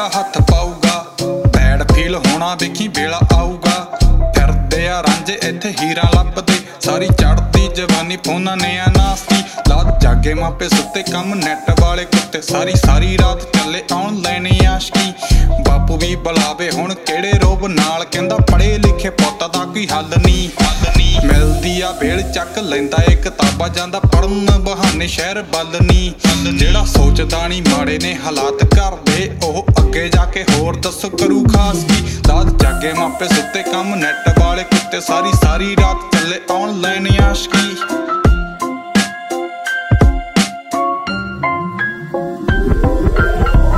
ਹੱਥ ਪਾਊਗਾ। Bed feel ਹੋਣਾ ਵੇਖੀ ਵੇਲਾ ਆਊਗਾ। ਫਿਰਦੇ ਆ ਰਾਂਝੇ, ਇੱਥੇ ਹੀਰਾ ਲੱਭਦੇ। ਸਾਰੀ ਚੜਦੀ ਜਵਾਨੀ ਫੋਨਾਂ ਨੇ ਆ ਨਾਸਤੀ। ਲਾਦ ਜਾਗੇ ਮਾਪੇ ਸੁੱਤੇ ਕੰਮ ਨੈਟ ਵਾਲੇ ਕੁੱਤੇ। ਸਾਰੀ ਸਾਰੀ ਰਾਤ ਚੱਲੇ ਆਨਲਾਈਨ ਆਸ਼ਕੀ। ਬਾਪੂ ਵੀ ਬੁਲਾਵੇ ਹੁਣ ਕਿਹੜੇ ਰੋਬ ਨਾਲ? ਕਹਿੰਦਾ ਪੜੇ ਲਿਖੇ ਪੁੱਤ ਦਾ ਕੋਈ ਹੱਲ ਨਹੀਂ ਹੱਲ ਨਹੀਂ ਮਿਲਦੀ ਆ ਵੇਲ ਚੱਕ ਲੈਂਦਾ ਏ ਕਿਤਾਬਾਂ ਜਾਂਦਾ ਪੜਨ ਬਹਾਨੇ ਸ਼ਹਿਰ ਵੱਲ ਨਹੀਂ ਜਿਹੜਾ ਸੋਚਦਾ ਨਹੀਂ ਮਾੜੇ ਨੇ ਹਾਲਾਤ ਕਰਦੇ ਉਹ ਅੱਗੇ ਜਾ ਕੇ ਹੋਰ ਦੱਸੋ ਕਰੂ ਖਾਸ ਕੀ। ਲਾਦ ਜਾਗੇ ਮਾਪੇ ਸੁੱਤੇ ਕੰਮ ਨੈਟ ਵਾਲੇ ਕੁੱਤੇ ਸਾਰੀ ਸਾਰੀ ਰਾਤ ਚੱਲੇ ਆਨਲਾਈਨ ਆਸ਼ਕੀ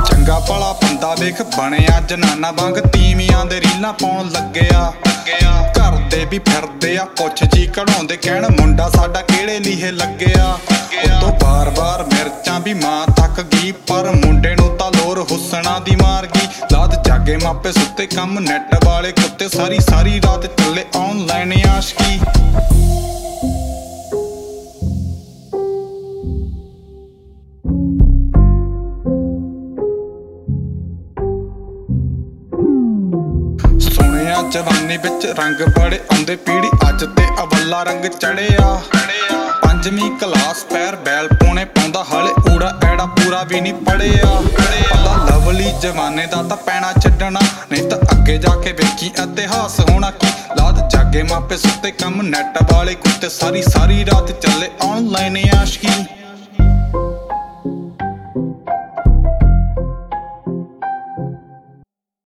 ਚੰਗਾ ਭਲਾ ਬੰਦਾ ਵੇਖ, ਬਣਿਆ ਜਨਾਨਾ ਵਾਂਗ ਤੀਵੀਆਂ ਦੇ ਰੀਲਾਂ ਪਾਉਣ ਲੱਗਿਆ। ਲੱਗਿਆ ਘਰ ਦੇ ਵੀ ਫਿਰਦੇ ਆ। ਪੁੱਛ ਜੀ ਕਢਾਉਂਦੇ ਕਹਿਣ, ਮੁੰਡਾ ਸਾਡਾ ਕਿਹੜੇ ਲੀਹੇ ਲੱਗਿਆ? ਉਤੋਂ ਬਾਰ-ਬਾਰ ਮਿਰਚਾਂ ਵੀ ਮਾਂ ਤੱਕ ਗਈ, ਪਰ ਮੁੰਡੇ ਨੂੰ ਤਾਂ ਲੋਰ ਹੁਸਨਾ ਦੀ ਮਾਰ ਗਈ। ਲਾਦ ਜਾਗੇ ਮਾਪੇ ਸੁੱਤੇ ਕੰਮ, ਨੈਟ ਵਾਲੇ ਕੁੱਤੇ ਸਾਰੀ ਸਾਰੀ ਰਾਤ ਚੱਲੇ ਆਨਲਾਈਨ ਆਸ਼ਕੀ। ਸੁਣਿਆ ਜਵਾਨੀ ਵਿੱਚ ਰੰਗ ਬੜੇ ਆਉਂਦੇ ਪੀੜੀ ਅੱਜ ਤੇ ਅਵੱਲਾ ਰੰਗ ਚੜਿਆ ਪੰਜਵੀਂ ਕਲਾਸ ਪੈਰ ਬੈਲ ਪੋਣੇ ਪਾਉਂਦਾ, ਹਲੇ ਊੜਾ ਐੜਾ ਪੂਰਾ ਵੀ ਨਹੀਂ ਪੜਿਆ ਪਤਾ ਲਵਲੀ ਜਵਾਨੇ ਦਾ ਤਾਂ ਪੈਣਾ ਛੱਡਣਾ, ਨਹੀਂ ਤਾਂ ਅੱਗੇ ਜਾ ਕੇ ਵੇਖੀ ਇਤਿਹਾਸ ਹੋਣਾ ਕੀ। ਲਾਦ ਜਾਗੇ ਮਾਪੇ ਸੁੱਤੇ ਕੰਮ, ਨੈਟ ਵਾਲੇ ਕੁੱਤੇ ਸਾਰੀ ਸਾਰੀ ਰਾਤ ਚੱਲੇ ਆਨਲਾਈਨ ਆਸ਼ਕੀ।